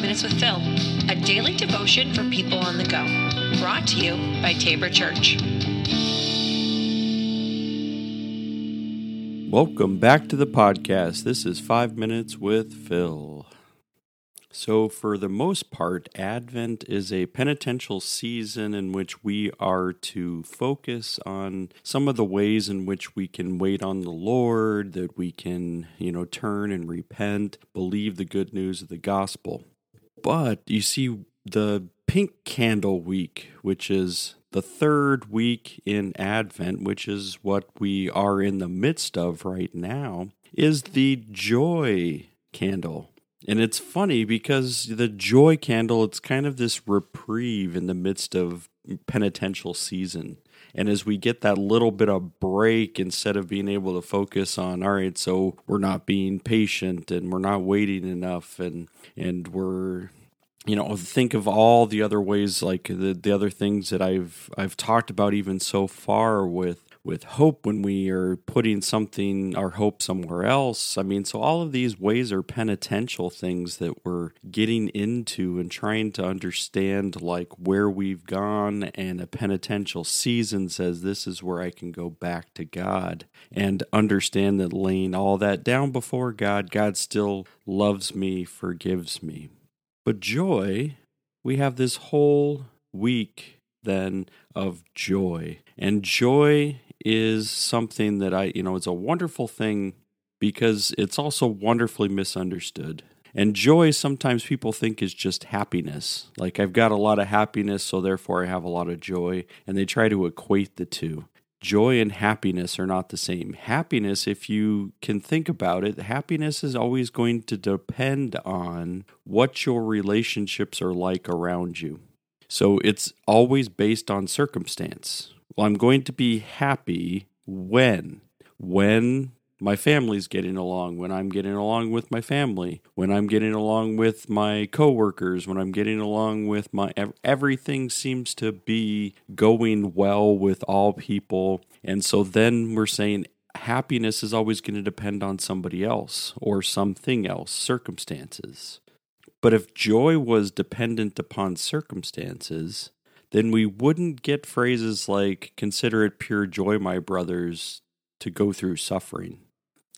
5 Minutes with Phil, a daily devotion for people on the go. Brought to you by Tabor Church. Welcome back to the podcast. This is 5 Minutes with Phil. So, for the most part, Advent is a penitential season in which we are to focus on some of the ways in which we can wait on the Lord, that we can, you know, turn and repent, believe the good news of the gospel. But you see, the Pink Candle Week, which is the third week in Advent, which is what we are in the midst of right now, is the joy candle. And it's funny because the joy candle, it's kind of this reprieve in the midst of penitential season. And as we get that little bit of break, instead of being able to focus on, all right, so we're not being patient and we're not waiting enough and and we're you know think of all the other ways like the, the other things that I've I've talked about even so far with with hope when we are putting something, our hope somewhere else. I mean, so all of these ways are penitential things that we're getting into and trying to understand, like where we've gone. And a penitential season says, This is where I can go back to God and understand that laying all that down before God, God still loves me, forgives me. But joy, we have this whole week then of joy. And joy is something that I, you know, it's a wonderful thing because it's also wonderfully misunderstood. And joy, sometimes people think is just happiness. Like, I've got a lot of happiness, so therefore I have a lot of joy. And they try to equate the two. Joy and happiness are not the same. Happiness, if you can think about it, happiness is always going to depend on what your relationships are like around you. So it's always based on circumstance. Well, I'm going to be happy when? When my family's getting along, when I'm getting along with my family, when I'm getting along with my coworkers, when I'm getting along with my everything seems to be going well with all people. And so then we're saying happiness is always going to depend on somebody else or something else, circumstances. But if joy was dependent upon circumstances, then we wouldn't get phrases like, consider it pure joy, my brothers, to go through suffering.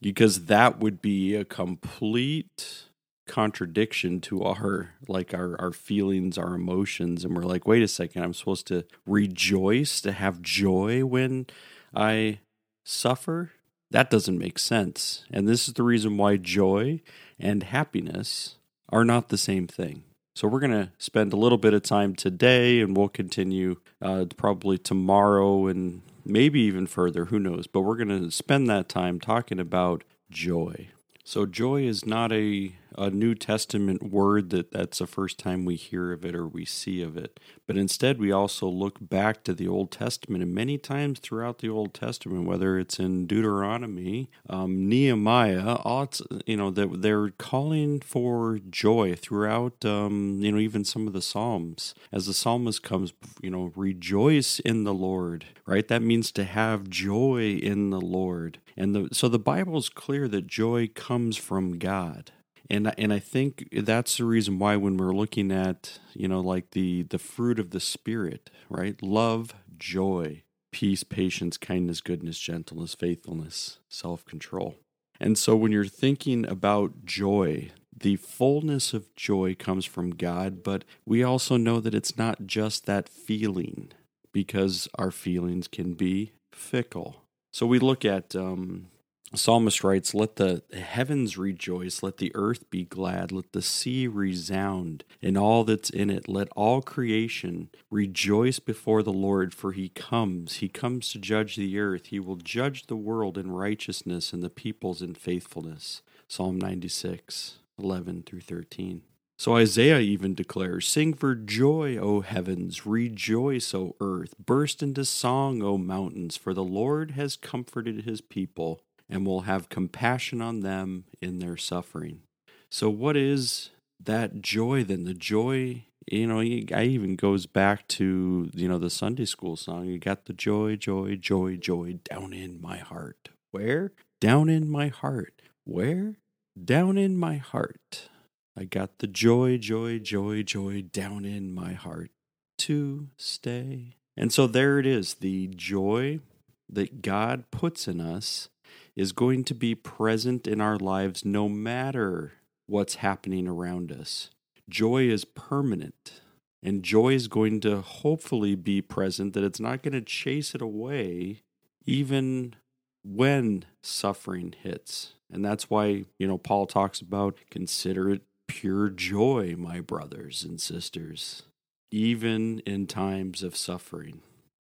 Because that would be a complete contradiction to our like our, our feelings our emotions and we're like wait a second i'm supposed to rejoice to have joy when i suffer that doesn't make sense and this is the reason why joy and happiness are not the same thing. So we're going to spend a little bit of time today and we'll continue uh, probably tomorrow and maybe even further, who knows. But we're going to spend that time talking about joy. So joy is not a a New Testament word that that's the first time we hear of it or we see of it. But instead, we also look back to the Old Testament, and many times throughout the Old Testament, whether it's in Deuteronomy, um, Nehemiah, you know, that they're calling for joy throughout, um, you know, even some of the Psalms. As the psalmist comes, you know, rejoice in the Lord, right? That means to have joy in the Lord. And the, so the Bible is clear that joy comes from God and and I think that's the reason why when we're looking at you know like the the fruit of the spirit, right? Love, joy, peace, patience, kindness, goodness, gentleness, faithfulness, self-control. And so when you're thinking about joy, the fullness of joy comes from God, but we also know that it's not just that feeling because our feelings can be fickle. So we look at um, psalmist writes, Let the heavens rejoice, let the earth be glad, let the sea resound, and all that's in it. Let all creation rejoice before the Lord, for he comes. He comes to judge the earth. He will judge the world in righteousness and the peoples in faithfulness. Psalm 96, 11 through 13. So Isaiah even declares, Sing for joy, O heavens, rejoice, O earth, burst into song, O mountains, for the Lord has comforted his people and will have compassion on them in their suffering. So, what is that joy then? The joy, you know, I even goes back to, you know, the Sunday school song. You got the joy, joy, joy, joy down in my heart. Where? Down in my heart. Where? Down in my heart. I got the joy, joy, joy, joy down in my heart to stay. And so there it is. The joy that God puts in us is going to be present in our lives no matter what's happening around us. Joy is permanent, and joy is going to hopefully be present, that it's not going to chase it away even when suffering hits. And that's why, you know, Paul talks about consider it pure joy, my brothers and sisters, even in times of suffering.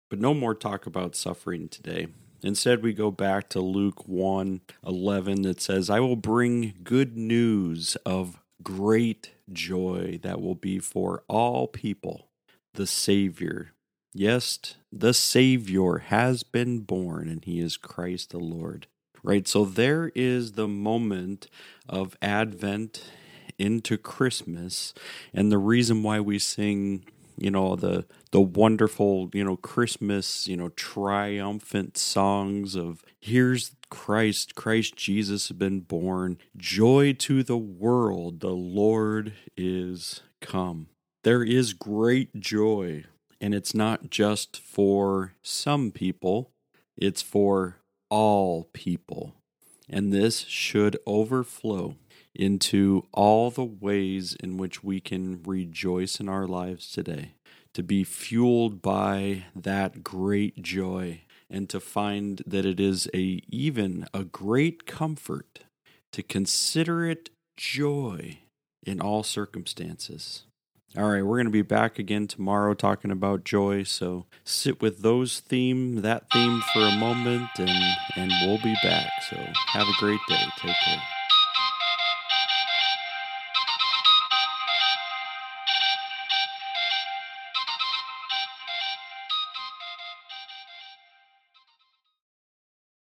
But no more talk about suffering today. Instead, we go back to Luke 1 11 that says, I will bring good news of great joy that will be for all people. The Savior, yes, the Savior has been born, and he is Christ the Lord. Right? So there is the moment of Advent into Christmas, and the reason why we sing you know the the wonderful you know christmas you know triumphant songs of here's christ christ jesus has been born. Joy to the world the lord is come. There is great joy and it's not just for some people it's for all people. And this should overflow into all the ways in which we can rejoice in our lives today, to be fueled by that great joy, and to find that it is a even a great comfort to consider it joy in all circumstances. All right, we're going to be back again tomorrow talking about joy. So sit with those theme, that theme for a moment, and and we'll be back. So have a great day. Take care.